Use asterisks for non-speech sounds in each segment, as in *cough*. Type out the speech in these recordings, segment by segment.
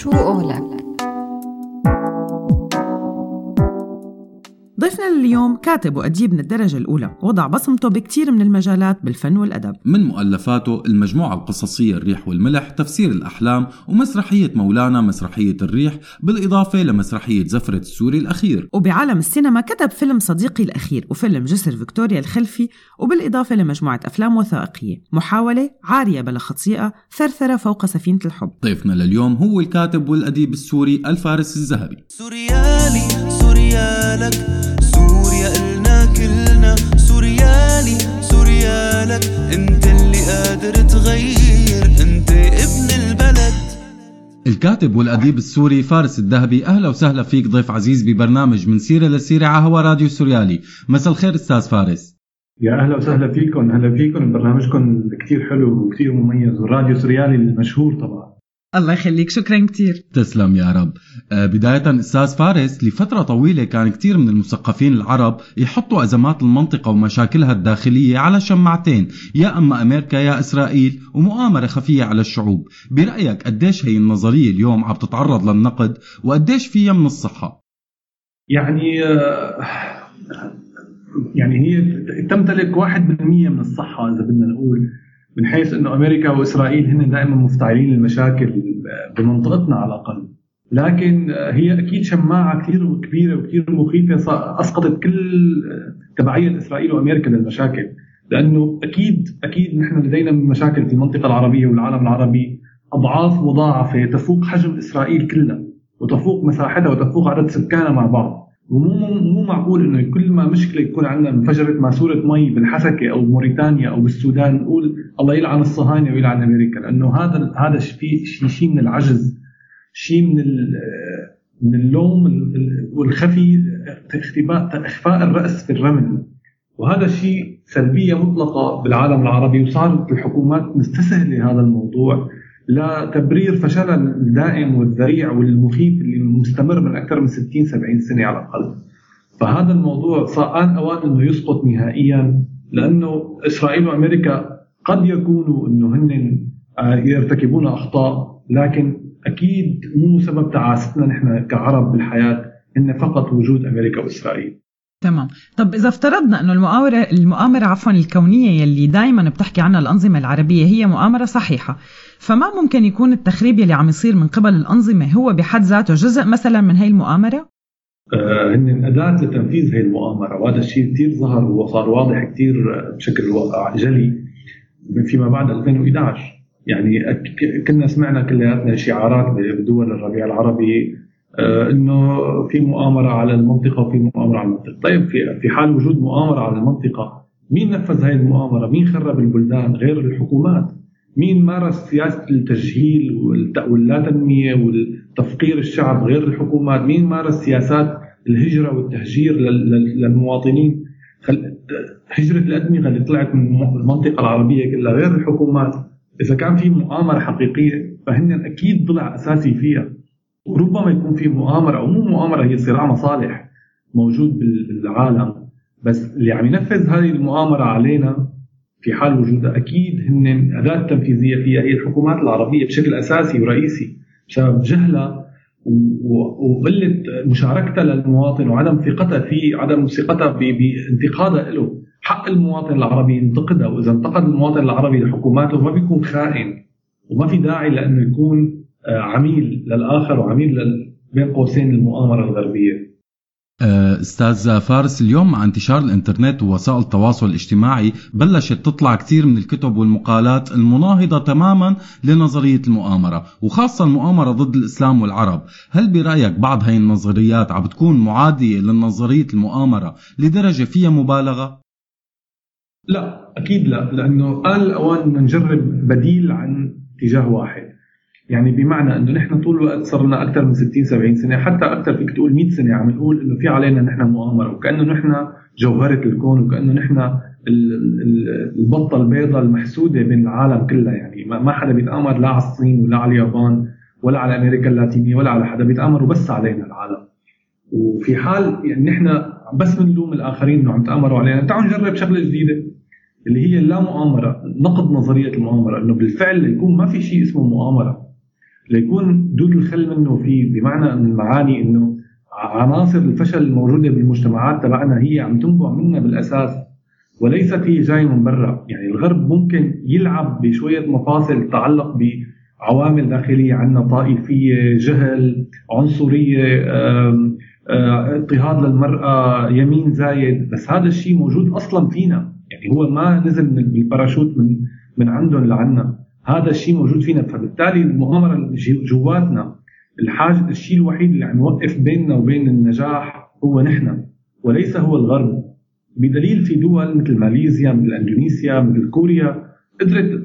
شو قولك؟ ضيفنا لليوم كاتب وأديب من الدرجة الأولى وضع بصمته بكتير من المجالات بالفن والأدب. من مؤلفاته المجموعة القصصية الريح والملح تفسير الأحلام ومسرحية مولانا مسرحية الريح بالإضافة لمسرحية زفرة السوري الأخير. وبعالم السينما كتب فيلم صديقي الأخير وفيلم جسر فيكتوريا الخلفي وبالإضافة لمجموعة أفلام وثائقية. محاولة عارية بلا خطيئة ثرثرة فوق سفينة الحب. ضيفنا لليوم هو الكاتب والأديب السوري الفارس الذهبي. سوريالي سوريالك. سوريا كلنا سوريالي سوريالك. انت اللي قادر تغير. انت ابن البلد. الكاتب والأديب السوري فارس الذهبي أهلا وسهلا فيك ضيف عزيز ببرنامج من سيرة لسيرة على هوا راديو سوريالي. مساء الخير أستاذ فارس. يا أهلا وسهلا فيكم أهلا فيكم. برنامجكم كثير حلو وكثير مميز. والراديو سوريالي المشهور طبعا. الله يخليك شكرا كثير تسلم يا رب. آه، بداية أستاذ فارس لفترة طويلة كان كثير من المثقفين العرب يحطوا أزمات المنطقة ومشاكلها الداخلية على شماعتين يا أما أمريكا يا إسرائيل ومؤامرة خفية على الشعوب. برأيك قديش هي النظرية اليوم عم تتعرض للنقد وقديش فيها من الصحة؟ يعني آه، يعني هي تمتلك 1% من الصحة إذا بدنا نقول. من حيث إنه أمريكا وإسرائيل هن دائما مفتعلين المشاكل بمنطقتنا على الأقل. لكن هي أكيد شماعة كثير كبيره وكثير مخيفة أسقطت كل تبعية إسرائيل وأمريكا للمشاكل. لأنه أكيد أكيد نحن لدينا مشاكل في المنطقة العربية والعالم العربي. أضعاف مضاعفه تفوق حجم إسرائيل كلها وتفوق مساحتها وتفوق عدد سكانها مع بعض. ومو مو معقول إنه كل ما مشكلة يكون عندنا انفجرت ماسوره مي بالحسكة أو بموريتانيا أو بالسودان نقول الله يلعن الصهاينة ويلعن أمريكا لأنه هذا هذا شيء شيء من العجز شيء من من اللوم والخفي اختباء إخفاء الرأس في الرمل. وهذا الشيء سلبية مطلقة بالعالم العربي وصارت الحكومات مستسهلة هذا الموضوع. لتبرير فشلها الدائم والذريع والمخيف اللي مستمر من أكثر من 60 70 سنة على الأقل. فهذا الموضوع صار آن أوان إنه يسقط نهائيا لأنه إسرائيل وأمريكا قد يكونوا إنه هن آه، يرتكبون أخطاء لكن أكيد مو سبب تعاستنا نحن كعرب بالحياة إن فقط وجود أمريكا وإسرائيل. تمام. طب إذا افترضنا إنه المؤامره المؤامرة عفوا الكونية يلي دائما بتحكي عنها الأنظمة العربية هي مؤامرة صحيحة. فما ممكن يكون التخريب يلي عم يصير من قبل الأنظمة هو بحد ذاته جزء مثلا من هي المؤامرة؟ آه، هن أداة لتنفيذ هي المؤامرة وهذا الشيء كثير ظهر وصار واضح كثير بشكل جلي فيما بعد 2011 يعني كنا سمعنا كلياتنا شعارات بدول الربيع العربي إنه في مؤامرة على المنطقة وفي مؤامرة على المنطقة، طيب في في حال وجود مؤامرة على المنطقة مين نفذ هذه المؤامرة؟ مين خرب البلدان غير الحكومات؟ مين مارس سياسة التجهيل واللا تنمية والتفقير الشعب غير الحكومات؟ مين مارس سياسات الهجرة والتهجير للمواطنين؟ هجرة الادمغه اللي طلعت من المنطقة العربية كلها غير الحكومات، إذا كان في مؤامرة حقيقية فهن أكيد ضلع أساسي فيها. وربما يكون في مؤامرة أو مو مؤامرة هي صراع مصالح موجود بالعالم. بس اللي عم ينفذ هذه المؤامرة علينا في حال وجودها أكيد هن أداة تنفيذية فيها هي الحكومات العربية بشكل أساسي ورئيسي بسبب جهلها وقلة مشاركتها للمواطن وعدم ثقتها فيه عدم ثقتها بانتقادها له. حق المواطن العربي ينتقدها وإذا انتقد المواطن العربي لحكوماته ما بيكون خائن وما في داعي لأنه يكون عميل للآخر وعميل بين قوسين المؤامرة الغربية. آه، أستاذ فارس اليوم مع انتشار الإنترنت ووسائل التواصل الاجتماعي بلشت تطلع كثير من الكتب والمقالات المناهضة تماما لنظرية المؤامرة وخاصة المؤامرة ضد الإسلام والعرب. هل برأيك بعض هاي النظريات عم بتكون معادية لنظرية المؤامرة لدرجة فيها مبالغة؟ لا أكيد لا لأنه آن الأوان نجرب بديل عن اتجاه واحد. يعني بمعنى إنه نحن طول الوقت صرنا أكثر من 60 70 سنة حتى أكثر فيك تقول 100 سنة عم نقول إنه في علينا نحن مؤامرة وكأنه نحن جوهرة الكون وكأنه نحن البطة البيضاء المحسودة بين العالم كلها يعني ما حدا بيتآمر لا على الصين ولا على اليابان ولا على أمريكا اللاتينية ولا على حدا بيتآمروا بس علينا العالم. وفي حال يعني نحن بس بنلوم الآخرين إنه عم تآمروا علينا تعالوا نجرب شغلة جديدة اللي هي اللا مؤامرة نقد نظرية المؤامرة إنه بالفعل يكون ما في شيء اسمه مؤامرة. ليكون دود الخل منه فيه بمعنى من المعاني إنه عناصر الفشل الموجودة بالمجتمعات تبعنا هي عم تنبع منا بالأساس وليست هي جاية من برا، يعني الغرب ممكن يلعب بشوية مفاصل تتعلق بعوامل داخلية عندنا طائفية، جهل، عنصرية، اضطهاد للمرأة، يمين زايد، بس هذا الشيء موجود أصلا فينا، يعني هو ما نزل بالباراشوت من من عندهم لعنا، هذا الشيء موجود فينا. فبالتالي المؤامرة اللي جواتنا الحاجة الشيء الوحيد اللي عم يوقف بيننا وبين النجاح هو نحن وليس هو الغرب. بدليل في دول مثل ماليزيا مثل إندونيسيا مثل كوريا قدرت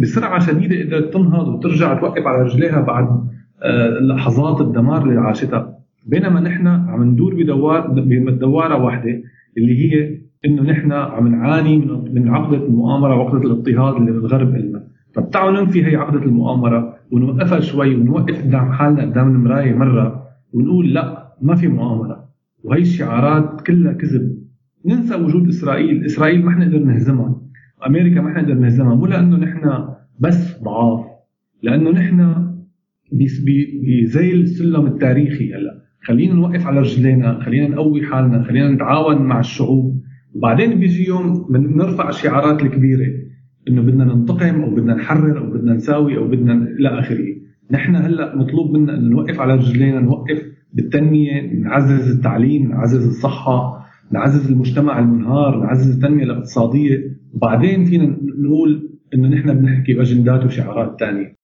بسرعة شديدة قدرت تنهض وترجع توقف على رجليها بعد آه، لحظات الدمار اللي عاشتها. بينما نحن عم ندور بدوار بدواره واحدة اللي هي إنه نحن عم نعاني من عقدة المؤامرة وعقدة الاضطهاد اللي من الغرب لنا فبتعالوا ننفي هي عقدة المؤامرة ونوقفها شوي ونوقف قدام حالنا قدام المراية مرة ونقول لا ما في مؤامرة. وهي الشعارات كلها كذب. ننسى وجود إسرائيل، إسرائيل ما حنقدر نهزمها أمريكا ما حنقدر نهزمها. مو لأنه نحن بس ضعاف. لأنه نحن بزي السلم التاريخي هلأ. خلينا نوقف على رجلينا خلينا نقوي حالنا خلينا نتعاون مع الشعوب. وبعدين بيجي يوم نرفع الشعارات الكبيرة إنه بدنا ننتقم أو بدنا نحرر أو بدنا نساوي أو بدنا إلى آخره. نحن هلأ مطلوب منا إنه نوقف على رجلينا نوقف بالتنمية نعزز التعليم نعزز الصحة نعزز المجتمع المنهار نعزز التنمية الاقتصادية. وبعدين فينا نقول إنه نحن بنحكي باجندات وشعارات ثانية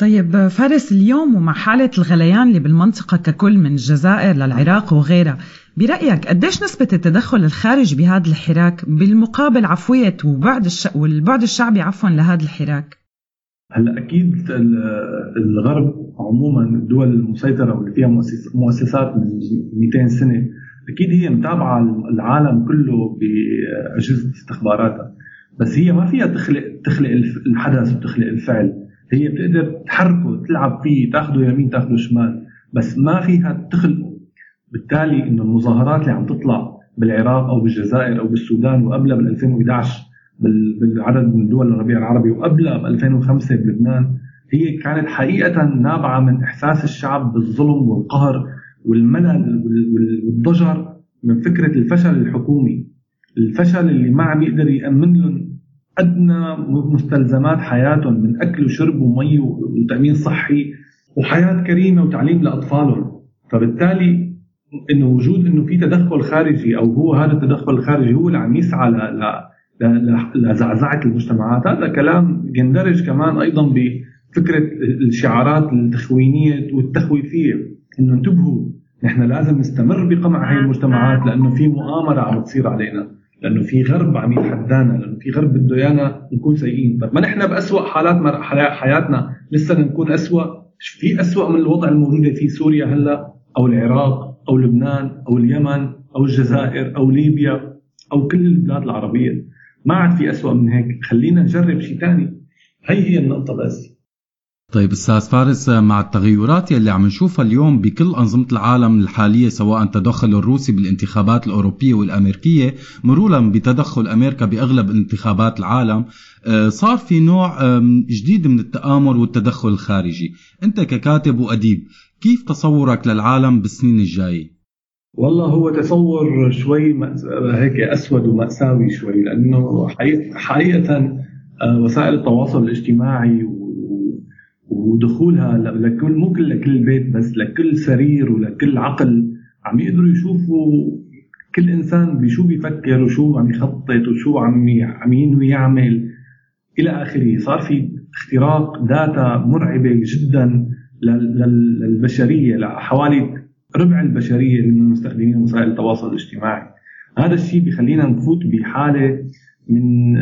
طيب فارس اليوم ومع حالة الغليان اللي بالمنطقة ككل من الجزائر للعراق وغيرها برأيك قديش نسبة التدخل الخارجي بهذا الحراك بالمقابل عفوية وبعد الش... والبعد الشعبي عفوا لهذا الحراك؟ هلا أكيد الغرب عموما الدول المسيطرة واللي فيها مؤسسات من 200 سنة أكيد هي متابعة العالم كله بأجهزة استخباراتها بس هي ما فيها تخلق تخلق الحدث وتخلق الفعل هي بتقدر تحركه تلعب فيه تاخذه يمين تاخذه شمال بس ما فيها تخلقه. بالتالي إنه المظاهرات اللي عم تطلع بالعراق أو بالجزائر أو بالسودان وقبلها بال 2011 بالعدد من دول الربيع العربي وقبلها ب 2005 بلبنان هي كانت حقيقة نابعة من إحساس الشعب بالظلم والقهر والملل والضجر من فكرة الفشل الحكومي. الفشل اللي ما عم يقدر يأمن لهم أدنى مستلزمات حياتهم من أكل وشرب ومي وتأمين صحي وحياة كريمة وتعليم لأطفالهم. فبالتالي انه وجود إنه في تدخل خارجي أو هو هذا التدخل الخارجي هو اللي عم يسعى لزعزعة المجتمعات. هذا كلام يندرج كمان أيضا بفكرة الشعارات التخوينية والتخويفية. إنه انتبهوا نحن لازم نستمر بقمع هذه المجتمعات لأنه في مؤامرة عم تصير علينا. لأنه في غرب عم يتحدانا لأنه في غرب بده إيانا نكون سيئين. طيب ما نحن بأسوأ حالات حياتنا لسه نكون أسوأ؟ في أسوأ من الوضع الموجود في سوريا هلأ؟ أو العراق أو لبنان أو اليمن أو الجزائر أو ليبيا أو كل البلاد العربية. ما عاد في أسوأ من هيك. خلينا نجرب شيء ثاني هي هي النقطة بس. طيب أستاذ فارس مع التغيرات يلي عم نشوفها اليوم بكل أنظمة العالم الحالية سواء التدخل الروسي بالانتخابات الأوروبية والأمريكية مرورا بتدخل أمريكا بأغلب انتخابات العالم آه، صار في نوع جديد من التآمر والتدخل الخارجي. أنت ككاتب وأديب كيف تصورك للعالم بالسنين الجاية؟ والله هو تصور شوي هيك أسود ومأساوي شوي لأنه حقيقه آه، وسائل التواصل الاجتماعي ودخولها لكل مو كل لكل بيت بس لكل سرير ولكل عقل عم يقدروا يشوفوا كل إنسان بشو بيفكر وشو عم يخطط وشو عم عم ينوي يعمل. إلى آخره. صار في اختراق داتا مرعبة جدا للبشرية لحوالي ربع البشرية من مستخدمين وسائل التواصل الاجتماعي. هذا الشيء بيخلينا نفوت بحالة من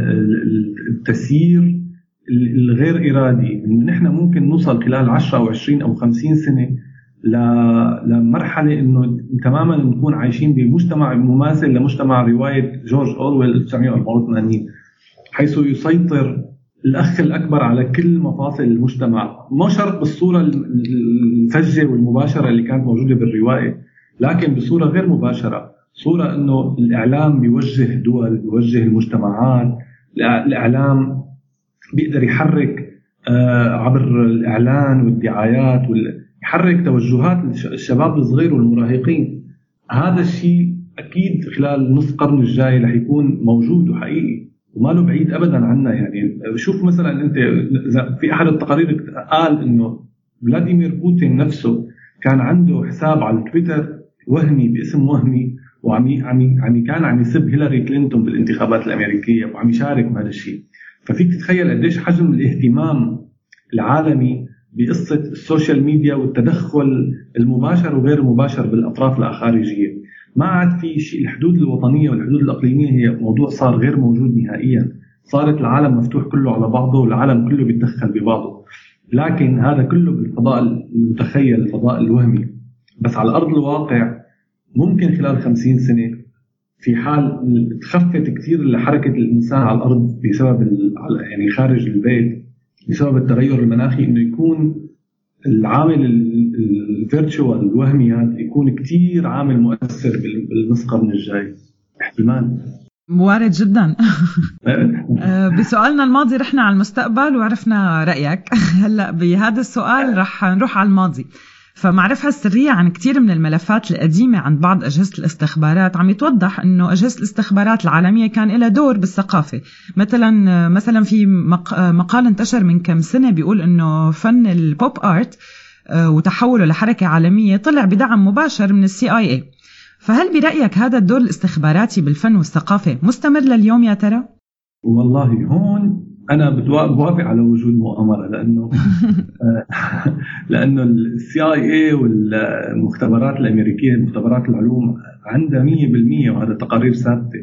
التسيير الغير ارادي انه نحن ممكن نوصل خلال 10 أو 20 أو 50 سنة لمرحلة إنه تماما نكون عايشين بمجتمع مماثل لمجتمع رواية جورج أورويل 1984 حيث يسيطر الأخ الأكبر على كل مفاصل المجتمع. مو شرط بالصورة الفجة والمباشرة اللي كانت موجودة بالرواية لكن بصورة غير مباشرة. صورة إنه الإعلام بيوجه دول بيوجه المجتمعات الإعلام بيقدر يحرك آه، عبر الإعلان والدعايات يحرك توجهات الشباب الصغير والمراهقين. هذا الشيء أكيد خلال نصف قرن الجاي رح يكون موجود وحقيقي وما له بعيد ابدا عنا يعني. شوف مثلا أنت في أحد التقارير قال إنه فلاديمير بوتين نفسه كان عنده حساب على تويتر وهمي باسم وهمي وعم عم عم كان عم يسب هيلاري كلينتون بالانتخابات الأمريكية وعم يشارك بهذا الشيء. ففيك تتخيل قديش حجم الاهتمام العالمي بقصة ال social media والتدخل المباشر وغير المباشر بالأطراف الخارجيه ما عاد في شيء. الحدود الوطنية والحدود الإقليمية هي موضوع صار غير موجود نهائيا. صارت العالم مفتوح كله على بعضه والعالم كله بيتدخل ببعضه. لكن هذا كله بالفضاء المتخيل الفضاء الوهمي. بس على أرض الواقع ممكن خلال خمسين سنة في حال تخفت كثير حركه الإنسان على الأرض بسبب يعني خارج البيت بسبب التغير المناخي إنه يكون العامل الفيرتشوال الوهمي هذا يكون كثير عامل مؤثر بالنص قرن الجاي. احتمال. وارد جدا. *laughs* آه، بسؤالنا الماضي رحنا على المستقبل وعرفنا رأيك. *laughs* هلأ بهذا السؤال رح نروح على الماضي. فمعرفها السرية عن كثير من الملفات القديمة عند بعض أجهزة الاستخبارات. عم يتوضح أنه أجهزة الاستخبارات العالمية كان لها دور بالثقافة. مثلا مثلا في مقال انتشر من كم سنة بيقول أنه فن ال pop art آه، وتحوله لحركة عالمية طلع بدعم مباشر من ال CIA فهل برأيك هذا الدور الاستخباراتي بالفن والثقافة مستمر لليوم يا ترى؟ والله هون أنا بوافق على وجود مؤامرة لأنه *laughs* لأنه ال CIA والمختبرات الأمريكية مختبرات العلوم عندها 100% وهذا تقارير ثابتة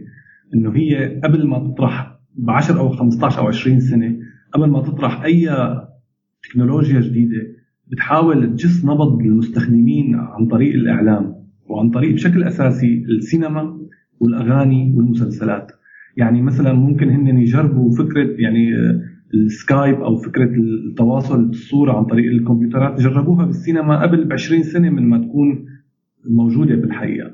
إنه هي قبل ما تطرح ب 10 أو 15 أو 20 سنة قبل ما تطرح أي تكنولوجيا جديدة بتحاول تجس نبض المستخدمين عن طريق الإعلام وعن طريق بشكل أساسي السينما والأغاني والمسلسلات. يعني مثلا ممكن هن يجربوا فكرة يعني السكايب أو فكرة التواصل بالصورة عن طريق الكمبيوترات. جربوها بالسينما قبل ب 20 سنة من ما تكون موجودة بالحقيقة.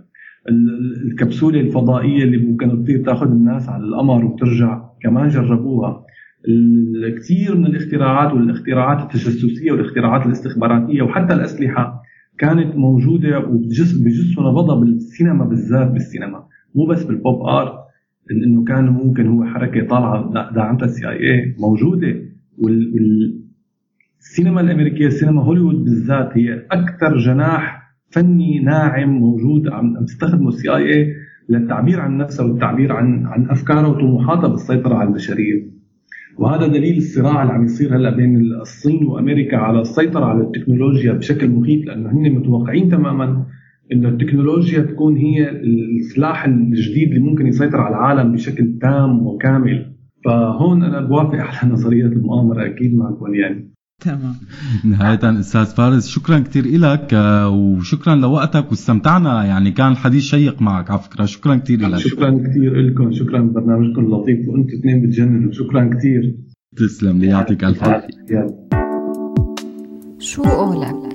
الكبسولة الفضائية اللي ممكن تطير تأخذ الناس على القمر وترجع كمان جربوها. الكثير من الاختراعات والاختراعات التجسسية والاختراعات الاستخباراتية وحتى الأسلحة كانت موجودة وبجسوا نبضها بالسينما بالذات بالسينما. مو بس بال pop art إنه كان ممكن هو حركة طالعة دعمتها ال CIA موجودة والسينما الأمريكية السينما هوليوود بالذات هي أكثر جناح فني ناعم موجود عم تستخدمه السي آي اي للتعبير عن نفسها والتعبير عن عن افكارها وطموحاتها بالسيطرة على البشرية. وهذا دليل الصراع اللي عم يصير هلأ بين الصين وأمريكا على السيطرة على التكنولوجيا بشكل مخيف لأنه هن متوقعين تماما انه التكنولوجيا تكون هي السلاح الجديد اللي ممكن يسيطر على العالم بشكل تام وكامل. فهون أنا بوافق على نظرية المؤامرة أكيد معك وليان. تمام. نهاية أستاذ فارس شكرا كثير لك آه، وشكرا لوقتك واستمتعنا. يعني كان الحديث شيق معك على فكرة. شكرا كثير لك شكرا كثير لكم شكرا برنامجكم اللطيف. وأنتم اثنين بتجننوا. شكرا كثير تسلم. لي يعطيك ألف عافية. شو قولك؟